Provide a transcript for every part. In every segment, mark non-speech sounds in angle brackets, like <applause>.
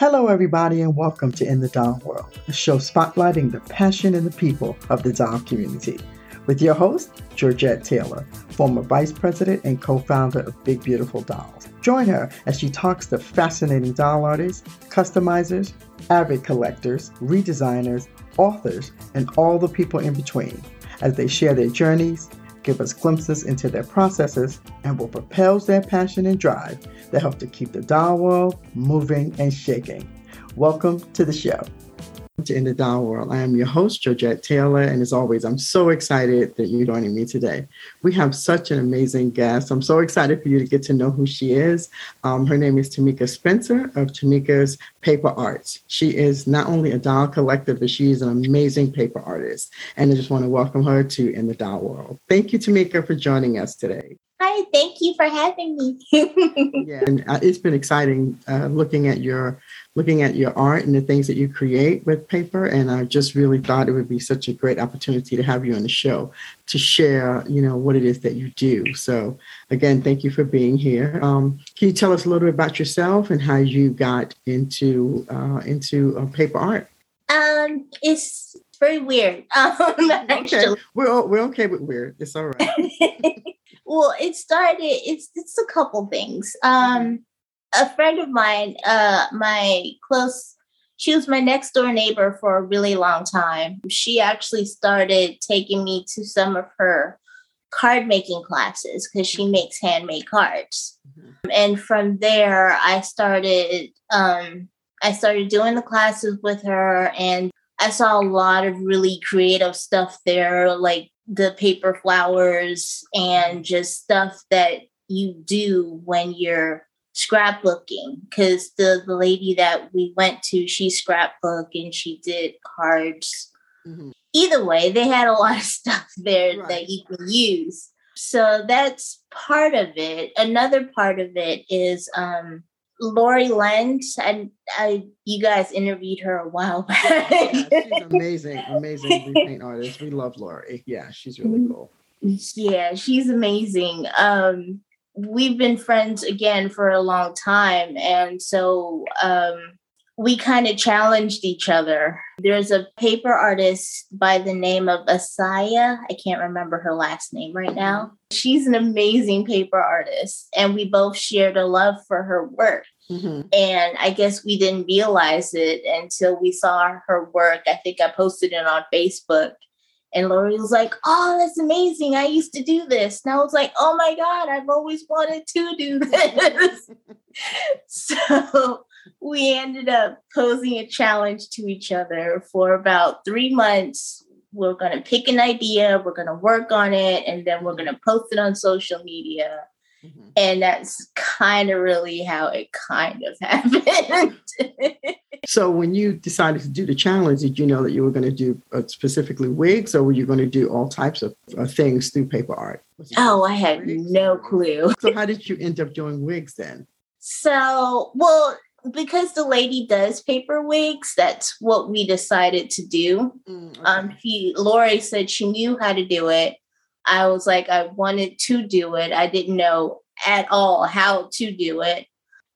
Hello, everybody, and welcome to In the Doll World, a show spotlighting the passion and the people of the doll community. With your host, Georgette Taylor, former vice president and co founder of Big Beautiful Dolls. Join her as she talks to fascinating doll artists, customizers, avid collectors, redesigners, authors, and all the people in between as they share their journeys, give us glimpses into their processes, and what propels their passion and drive that help to keep the doll world moving and shaking. Welcome to the show. To In the Doll World. I am your host, Georgette Taylor, and as always, I'm so excited that you're joining me today. We have such an amazing guest. I'm so excited for you to get to know who she is. Um, her name is Tamika Spencer of Tamika's Paper Arts. She is not only a doll collector, but she is an amazing paper artist. And I just want to welcome her to In the Doll World. Thank you, Tamika, for joining us today. Hi, thank you for having me. <laughs> yeah, and uh, it's been exciting uh, looking at your looking at your art and the things that you create with paper. And I just really thought it would be such a great opportunity to have you on the show to share, you know, what it is that you do. So again, thank you for being here. Um, can you tell us a little bit about yourself and how you got into uh, into uh, paper art? Um, it's very weird. <laughs> Um, okay, we're we're okay with weird. It's all right. <laughs> well, it started. It's it's a couple things. Um, a friend of mine, uh, my close, she was my next door neighbor for a really long time. She actually started taking me to some of her card making classes because she makes handmade cards. Mm-hmm. And from there, I started, um, I started doing the classes with her, and I saw a lot of really creative stuff there, like the paper flowers and just stuff that you do when you're scrapbooking because the, the lady that we went to she scrapbooked and she did cards mm-hmm. either way they had a lot of <laughs> stuff there right. that you can use so that's part of it another part of it is um Lori Lent, and I, you guys interviewed her a while back. yeah, she's <laughs> amazing, amazing repaint artist. We love Lori. Yeah, she's really mm-hmm. cool. Yeah, she's amazing. Um, we've been friends again for a long time. And so um, we kind of challenged each other. There's a paper artist by the name of Asya. I can't remember her last name right now. She's an amazing paper artist, and we both shared a love for her work. Mm-hmm. And I guess we didn't realize it until we saw her work. I think I posted it on Facebook and Lori was like, Oh, that's amazing. I used to do this. And I was like, Oh my God, I've always wanted to do this. <laughs> so we ended up posing a challenge to each other for about three months. We're going to pick an idea, we're going to work on it, and then we're going to post it on social media. Mm-hmm. And that's kind of really how it kind of <laughs> happened. so, when you decided to do the challenge, did you know that you were going to do uh, specifically wigs, or were you going to do all types of uh, things through paper art? Oh, I had wigs? no clue. so, how did you end up doing wigs then? So, well, because the lady does paper wigs, that's what we decided to do. Mm, okay. Um, he, Lori said she knew how to do it. I was like, I wanted to do it. I didn't know at all how to do it.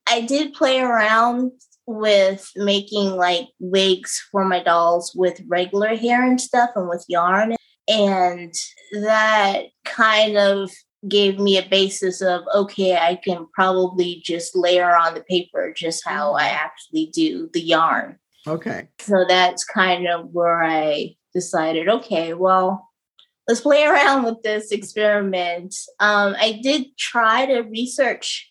I did play around with making like wigs for my dolls with regular hair and stuff and with yarn. And that kind of gave me a basis of okay, I can probably just layer on the paper just how I mm-hmm. actually do the yarn. Okay. So that's kind of where I decided okay, well, let's play <laughs> around with this experiment. Um, I did try to research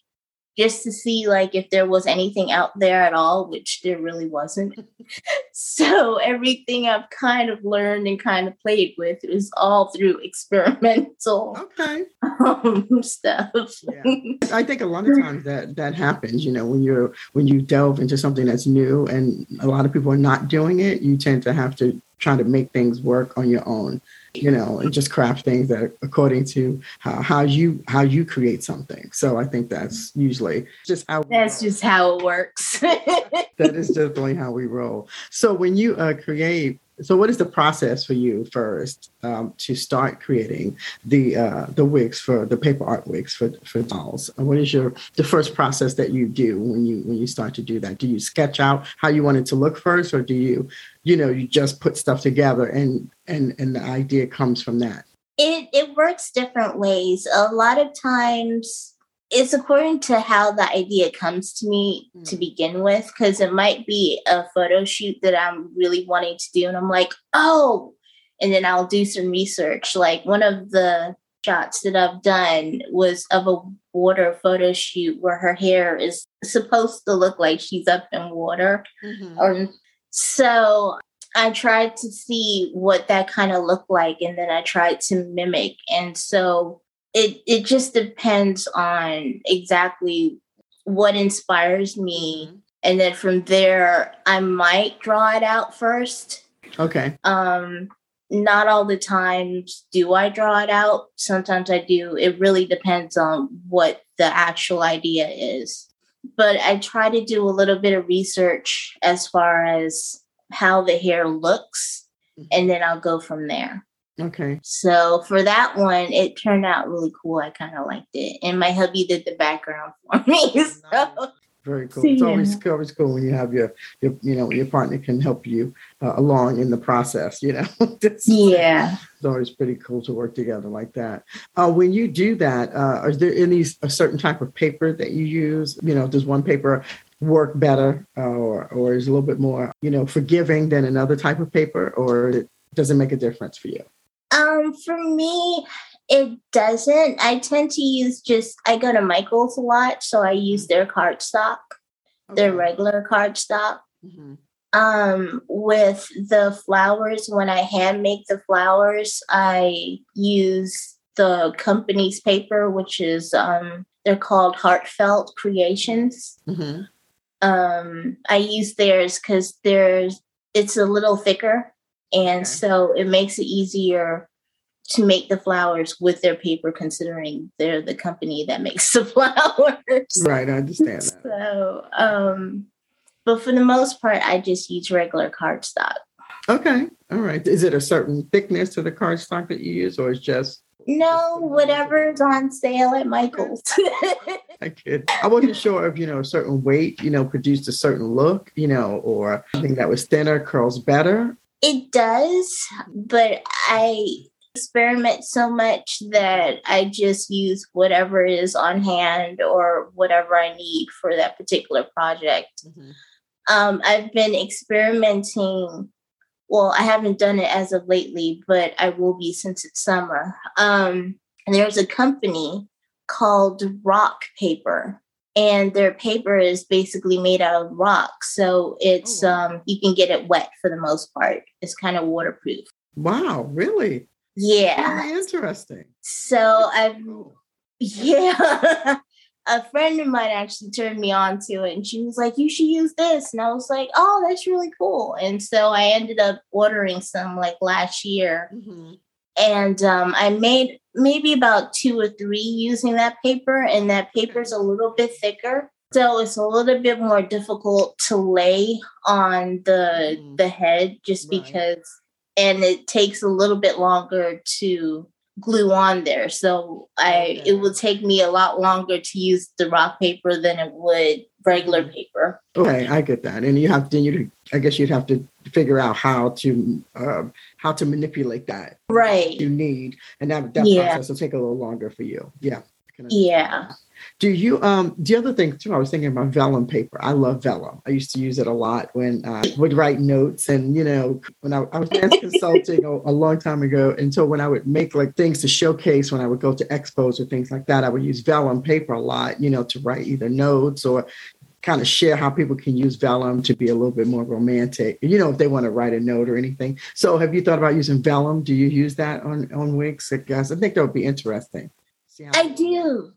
just to see like if there was anything out there at all, which there really wasn't. <laughs> so everything I've kind of learned and kind of played with is all through experimental okay. um, stuff. yeah. I think a lot of times that that happens, you know, when you're when you delve into something that's new and a lot of people are not doing it, you tend to have to try to make things work on your own you know, and just craft things that according to how, how you how you create something. So I think that's usually just how that's just how it works. <laughs> that is definitely how we roll. So when you uh, create So, what is the process for you first um, to start creating the uh, the wigs for the paper art wigs for for dolls? What is your the first process that you do when you when you start to do that? Do you sketch out how you want it to look first, or do you, you know, you just put stuff together and and and the idea comes from that? It it works different ways. A lot of times it's according to how the idea comes to me mm. to begin with because it might be a photo shoot that i'm really wanting to do and i'm like oh and then i'll do some research like one of the shots that i've done was of a water photo shoot where her hair is supposed to look like she's up in water mm-hmm. um, so i tried to see what that kind of looked like and then i tried to mimic and so it it just depends on exactly what inspires me mm-hmm. and then from there i might draw it out first. Okay. Um not all the times do i draw it out. Sometimes i do. It really depends on what the actual idea is but i try to do a little bit of research as far as how the hair looks mm-hmm. and then i'll go from there Okay. So for that one, it turned out really cool. I kind of liked it, and my hubby did the background <laughs> for me. So. Very cool. It's always always cool when you have your your you know your partner can help you uh, along in the process. You know. <laughs> yeah. It's always pretty cool to work together like that. Uh, when you do that, uh, is there any a certain type of paper that you use? You know, does one paper work better, uh, or or is a little bit more you know forgiving than another type of paper, or does it make a difference for you? Um, for me, it doesn't. I tend to use just I go to Michael's a lot, so I use their cardstock, okay. their regular cardstock. Mm-hmm. Um, with the flowers, when I hand make the flowers, I use the company's paper, which is um, they're called Heartfelt Creations. Mm-hmm. Um, I use theirs because there's it's a little thicker and okay. so it makes it easier to make the flowers with their paper, considering they're the company that makes <laughs> the flowers. Right, I understand that. So, um, but for the most part, I just use regular cardstock. Okay, all right. Is it a certain thickness to the cardstock that you use, or is just no, whatever's on sale at Michael's. <laughs> I kid. I wasn't sure if you know a certain weight, you know, produced a certain look, you know, or something that was thinner curls better, it does, but I experiment so much that I just use whatever is on hand or whatever I need for that particular project. Mm-hmm. Um, I've been experimenting. Well, I haven't done it as of lately, but I will be since it's summer. Um, and there's a company called Rock Paper and their paper is basically made out of rock so it's oh. um you can get it wet for the most part it's kind of waterproof wow really yeah. Very interesting. So i've yeah. <laughs> A friend of mine actually turned me on to it and she was like you should use this. And i was like oh that's really cool. And so i ended up ordering some like last year. Mm-hmm. And um, I made maybe about two or three using that paper, and that paper is a little bit thicker, so it's a little bit more difficult to lay on the mm. the head, just right. because, and it takes a little bit longer to glue on there. So I okay. it will take me a lot longer to use the rock paper than it would regular mm. paper. Okay, I get that, and you have to you I guess you'd have to figure out how to uh, how to manipulate that right you need and that, that yeah. process will take a little longer for you yeah yeah do you um the other thing too i was thinking about vellum paper i love vellum i used to use it a lot when i would write notes and you know when i, I was dance consulting a, a, long time ago until when i would make like things to showcase when i would go to expos or things like that i would use vellum paper a lot you know to write either notes or kind of share how people can use vellum to be a little bit more romantic, you know, if they want to write a note or anything. So have you thought about using vellum? Do you use that on, on wigs? I guess I think that would be interesting. I do.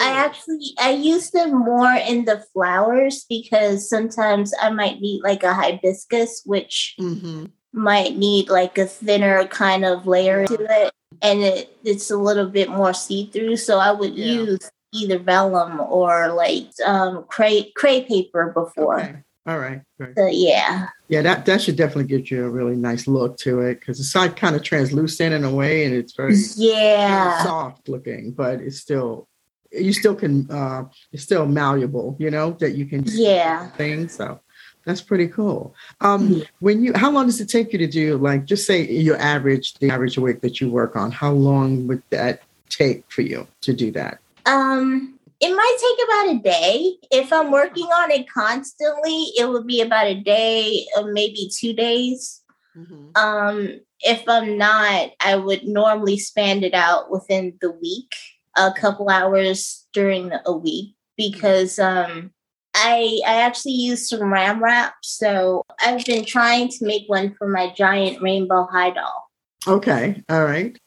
I actually I use them more in the flowers because sometimes I might need like a hibiscus, which mm-hmm. might need like a thinner kind of layer to it, and it, it's a little bit more see through. So I would yeah. use either vellum or like um, cray cray paper before. Okay. All right. So, yeah. Yeah, that, that should definitely get you a really nice look to it because it's like kind of translucent in a way and it's very yeah soft looking, but it's still you still can uh it's still malleable, you know, that you can yeah things. So that's pretty cool. Um mm-hmm. when you how long does it take you to do like just say your average the average week that you work on, how long would that take for you to do that? Um it might take about a day. If I'm working on it constantly, it would be about a day or maybe two days. Mm-hmm. Um, if I'm not, I would normally span it out within the week, a couple hours during a week, because um, I I actually use saran wrap. So I've been trying to make one for my giant rainbow high doll. Okay, all right.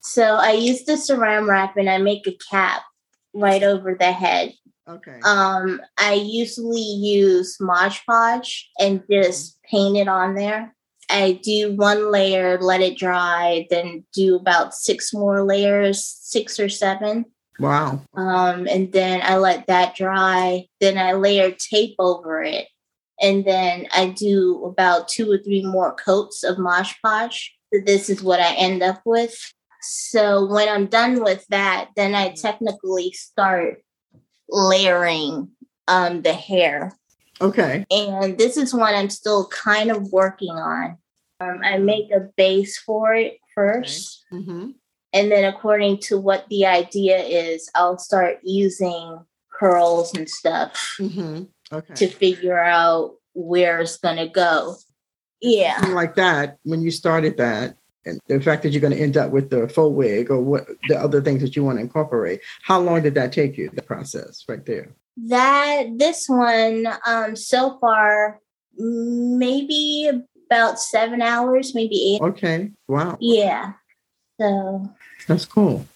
So I use the saran wrap and I make a cap right over the head. Okay. Um, I usually use Mod Podge and just paint it on there. I do one layer, let it dry, then do about six more layers, six or seven. Wow. Um, and then I let that dry. Then I layer tape over it. And then I do about two or three more coats of Mod Podge. This is what I end up with. So when I'm done with that, then I technically start layering um, the hair. Okay. And this is one I'm still kind of working on. Um, I make a base for it first. Okay. Mm-hmm. And then, according to what the idea is, I'll start using curls and stuff mm-hmm. okay. to figure out where it's going to go. Yeah. Like that, when you started that, and the fact that you're going to end up with the full wig or what the other things that you want to incorporate how long did that take you the process right there? That this one um so far maybe about seven hours maybe eight. Okay wow. Yeah so. That's cool.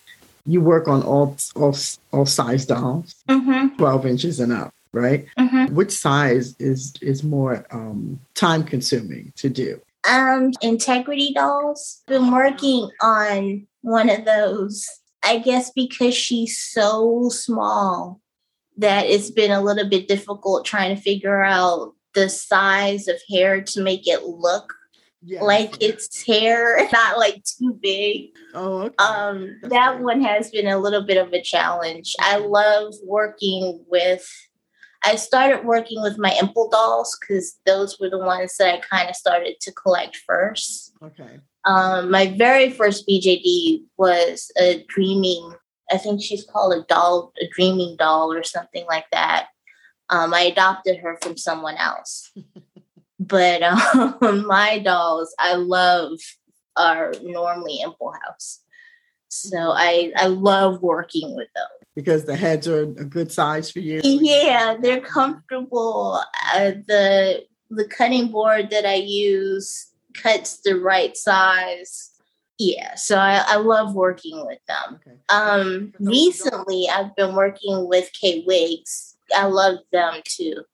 You work on all all all size dolls? Mm-hmm. 12 inches and up right? Mm-hmm. which size is is more um time consuming to do um, Integrity Dolls. Been working on one of those. I guess because she's so small that it's been a little bit difficult trying to figure out the size of hair to make it look yeah. like it's hair, <laughs> not like too big. Oh, okay. Um, that one has been a little bit of a challenge. I love working with I started working with my Impel dolls because those were the ones that I kind of started to collect first. Okay. Um, my very first BJD was a dreaming, I think she's called a doll, a dreaming doll or something like that. Um, I adopted her from someone else. <laughs> but um, <laughs> my dolls, I love, are normally Impel House. So. I, I love working with those because the heads are a good size for you. Yeah, they're comfortable. Uh, the the cutting board that I use cuts the right size. Yeah, so I, I love working with them. Okay. Um, recently, I've been working with K Wigs. I love them too.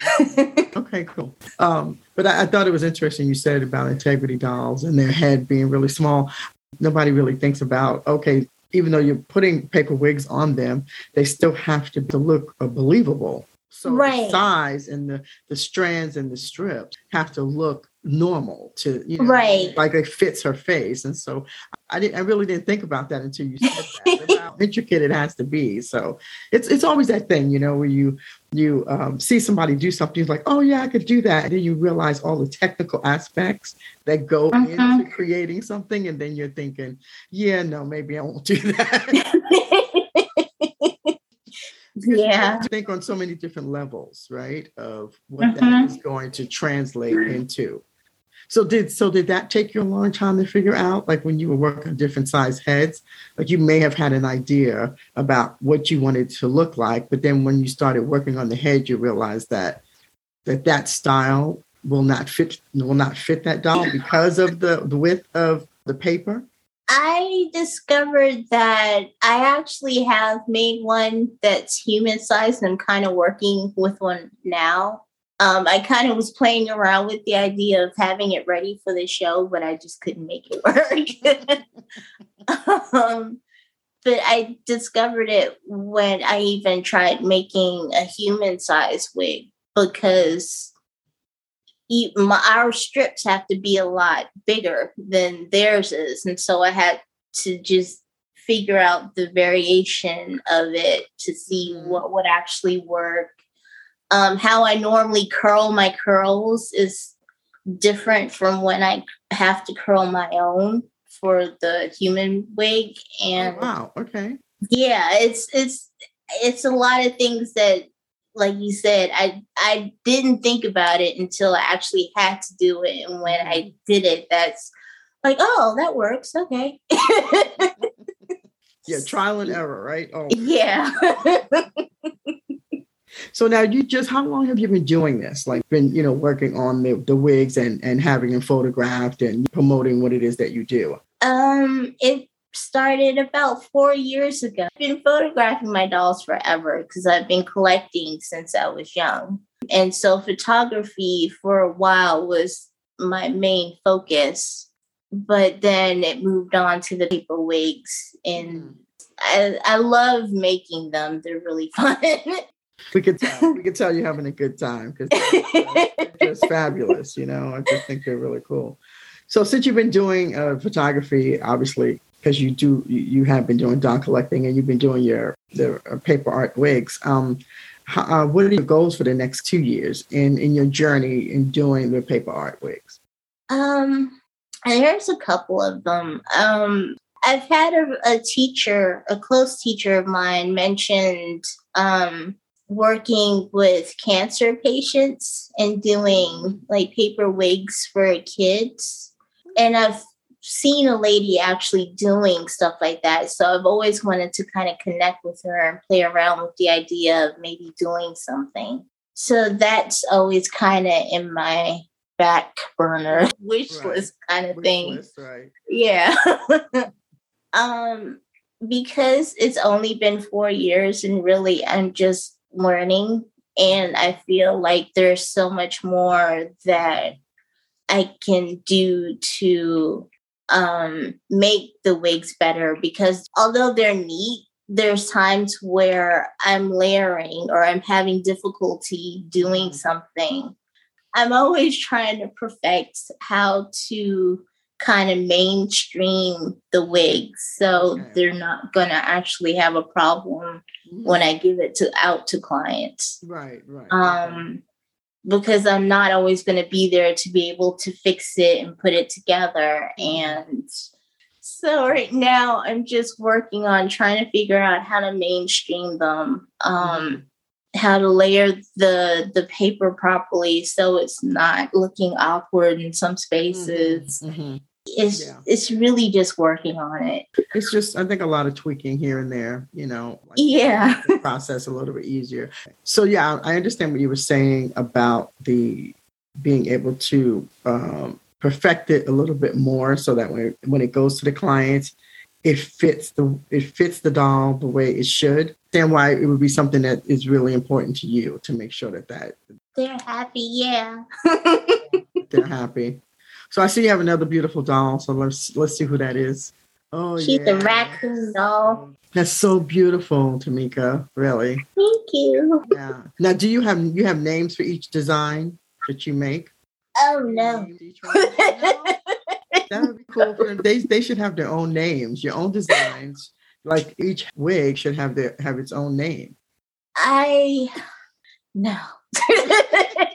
<laughs> okay, cool. Um, but I, I, thought it was interesting you said about integrity dolls and their head being really small. Nobody really thinks about okay, even though you're putting paper wigs on them, they still have to, to look uh, believable. So right. the size and the, the strands and the strips have to look normal to you know right. like it fits her face. And so i didn't i really didn't think about that until you said that how <laughs> intricate it has to be. So it's it's always that thing you know where you you um, see somebody do something you're like oh yeah i could do that. And then you realize all the technical aspects that go uh-huh. into creating something and then you're thinking yeah no maybe i won't do that. <laughs> Yeah. think on so many different levels right of what that is going to translate into so did so did that take you a long time to figure out? Like when you were working on different size heads, like you may have had an idea about what you wanted to look like, but then when you started working on the head, you realized that that that style will not fit will not fit that doll <laughs> because of the, the width of the paper. I discovered that I actually have made one that's human sized and I'm kind of working with one now um, I kind of was playing around with the idea of having it ready for the show, but I just couldn't make it <laughs> work. um, but I discovered it when I even tried making a human size wig because my, our strips have to be a lot bigger than theirs is. And so I had to just figure out the variation of it to see mm-hmm. what would actually work. Um, how I normally curl my curls is different from when I have to curl my own for the human wig. Oh, and oh, wow, okay. Yeah, it's it's it's a lot of things that like you said, I I didn't think about it until I actually had to do it. And when I mm-hmm. did it, that's like, oh, that works. Okay. <laughs> yeah, trial and <laughs> error, right? Oh yeah. <laughs> so now you just how long have you been doing this? Like been, you know, working on the, the wigs and, and having them photographed and promoting what it is that you do? Um, it started about four years ago. I've been photographing my dolls forever because I've been collecting since I was young. And so photography for a while was my main focus. But then it moved on to the paper wigs. And mm-hmm. I, I love making them. They're really <laughs> fun. We could tell. We could tell you're having a good time because <laughs> just fabulous. You know, I just think they're really cool. So since you've been doing uh, photography, obviously because you do you have been doing doll collecting and you've been doing your the uh, paper art wigs. Um, how, uh, what are your goals for the next two years in in your journey in doing the paper art wigs? Um, there's a couple of them. Um, I've had a, a teacher, a close teacher of mine, mentioned um, working with cancer patients and doing like paper wigs for kids. And I've seen a lady actually doing stuff like that. So I've always wanted to kind of connect with her and play around with the idea of maybe doing something. So that's always kind of in my back burner <laughs> wish right. list kind of wish thing. List, right. Yeah. <laughs> um because it's only been 4 years and really I'm just learning and I feel like there's so much more that I can do to um, make the wigs better because although they're neat, there's times where I'm layering or I'm having difficulty doing mm-hmm. something. I'm always trying to perfect how to kind of mainstream the wigs so they're not going to actually have a problem mm-hmm. when I give it to out to clients. Right, right. Um because I'm not always going to be there to be able to fix it and put it together. And so right now I'm just working on trying to figure out how to mainstream them, um, how to layer the the paper properly so it's not looking awkward in some spaces. Mm-hmm. Mm-hmm it's yeah. it's really just working on it. It's just I think a lot of tweaking here and there, you know. Like yeah. process a little bit easier. So yeah, I understand what you were saying about the being able to um, perfect it a little bit more so that when when it goes to the client, it fits the it fits the doll the way it should. Then why it would be something that is really important to you to make sure that that they're happy. Yeah. <laughs> they're happy. So I see you have another beautiful doll. So let's let's see who that is. Oh, she's yeah. a raccoon doll. That's so beautiful, Tamika. Really. Thank you. Yeah. Now, do you have you have names for each design that you make? Oh no. <laughs> that would be cool. They they should have their own names, your own designs. Like each wig should have their have its own name. I no. <laughs>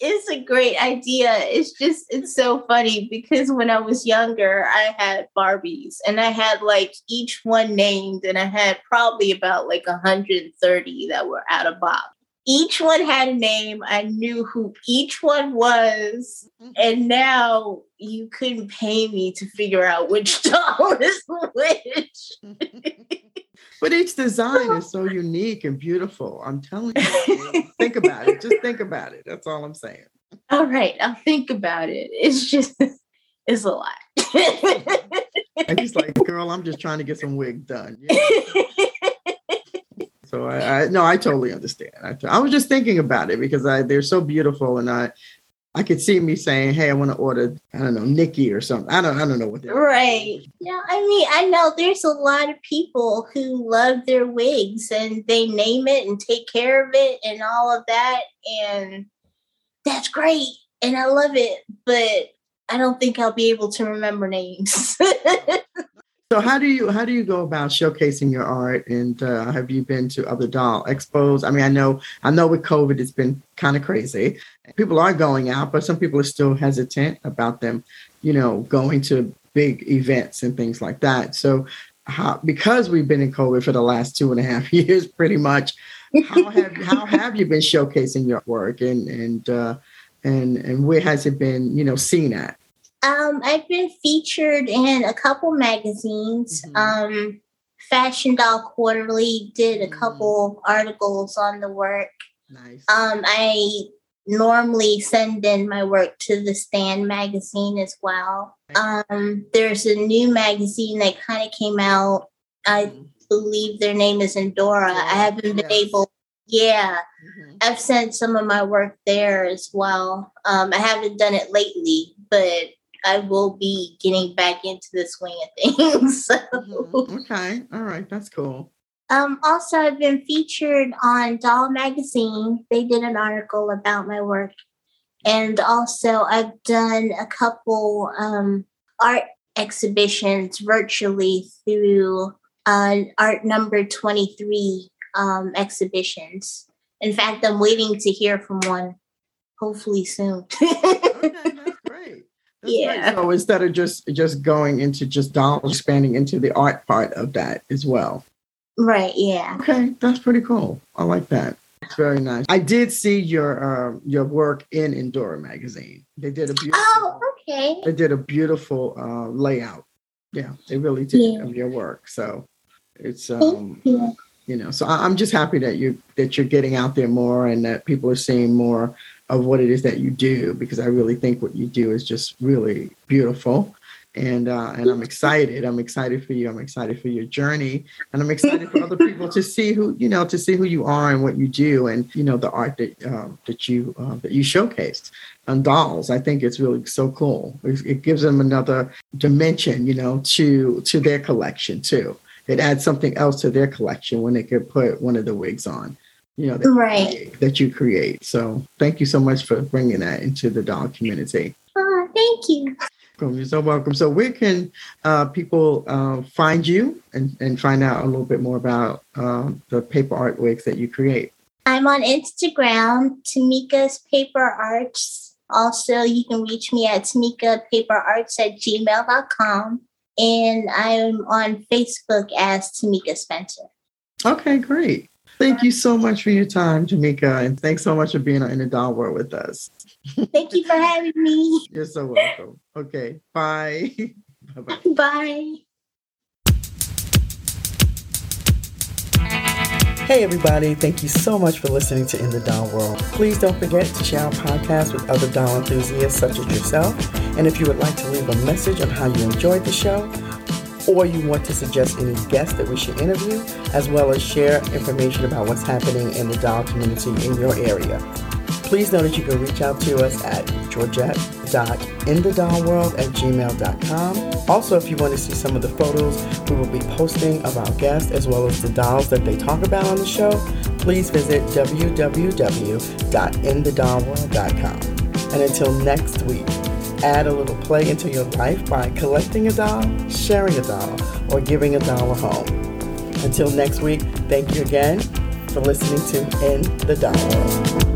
it's a great idea. It's just it's so funny because when I was younger, I had Barbies and I had like each one named, and I had probably about like 130 that were out of box. Each one had a name. I knew who each one was, mm-hmm. and now you couldn't pay me to figure out which <laughs> doll is which. <laughs> But each design is so unique and beautiful. I'm telling you. <laughs> think about it. Just think about it. That's all I'm saying. All right, I'll think about it. It's just it's a lot. and he's like, girl, I'm just trying to get some wig done. So I, I, no, I totally understand. I, I was just thinking about it because I they're so beautiful, and I I could see me saying, "Hey, I want to order, I don't know, Nikki or something." I don't, I don't know what they're right. Yeah, I mean, I know there's a lot of people who love their wigs and they name it and take care of it and all of that, and that's great, and I love it. But I don't think I'll be able to remember names. <laughs> So how do you how do you go about showcasing your art? And uh, have you been to other doll expos? I mean, I know I know with COVID it's been kind of crazy. People are going out, but some people are still hesitant about them, you know, going to big events and things like that. So how, because we've been in COVID for the last two and a half <laughs> years, pretty much, how have how have you been showcasing your work and and uh, and and where has it been, you know, seen at? Um, I've been featured in a couple magazines. Mm-hmm. Um, Fashion Doll Quarterly did a mm-hmm. couple articles on the work. Nice. Um, I normally send in my work to the Stand magazine as well. Um, there's a new magazine that kind of came out. I mm-hmm. believe their name is Endora. Yeah. I haven't been yes. able. Yeah, mm-hmm. I've sent some of my work there as well. Um, I haven't done it lately, but I will be getting back into the swing of things. <laughs> so. mm-hmm. Okay, all right, that's cool. Um, also, I've been featured on Doll Magazine. They did an article about my work, and also I've done a couple um, art exhibitions virtually through uh, Art Number Twenty Three um, exhibitions. In fact, I'm waiting to hear from one, hopefully soon. <laughs> okay, yeah. So instead of just just going into just dollars, expanding into the art part of that as well. Right. Yeah. Okay, that's pretty cool. I like that. It's very nice. I did see your uh, your work in Endora magazine. They did a beautiful. Oh, okay. They did a beautiful uh, layout. Yeah, they really did yeah. of your work. So it's um, you. you know, so I, I'm just happy that you that you're getting out there more and that people are seeing more of what it is that you do because I really think what you do is just really beautiful. And uh, and I'm excited. I'm excited for you. I'm excited for your journey, and I'm excited for other people to see who you know to see who you are and what you do, and you know the art that um, that you uh, that you showcased on dolls. I think it's really so cool. It, it gives them another dimension, you know, to to their collection too. It adds something else to their collection when they could put one of the wigs on you know that, right. that you create. So thank you so much for bringing that into the doll community. Uh, thank you. You're so welcome. So where can uh, people uh, find you and, and find out a little bit more about uh, the paper art wigs that you create? I'm on Instagram, Tamika's Paper Arts. Also, you can reach me at tamikapaperarts at gmail.com. And I'm on Facebook as Tamika Spencer. Okay, great. Thank you so much for your time, Tamika, and thanks so much for being in the doll world with us. Thank you for having me. You're so welcome. Okay, bye. <laughs> Bye-bye. Bye. Hey, everybody. Thank you so much for listening to In the Doll World. Please don't forget to share our podcast with other doll enthusiasts such as yourself. And if you would like to leave a message on how you enjoyed the show, or you want to suggest any guests that we should interview, as well as share information about what's happening in the doll community in your area. Please know that you can reach out to us at georgette.inthedollworld at gmail.com. Also, if you want to see some of the photos we will be posting of our guests as well as the dolls that they talk about on the show, please visit www.inthedollworld.com. And until next week, add a little play into your life by collecting a doll, sharing a doll, or giving a doll a home. Until next week, thank you again for listening to In the Doll.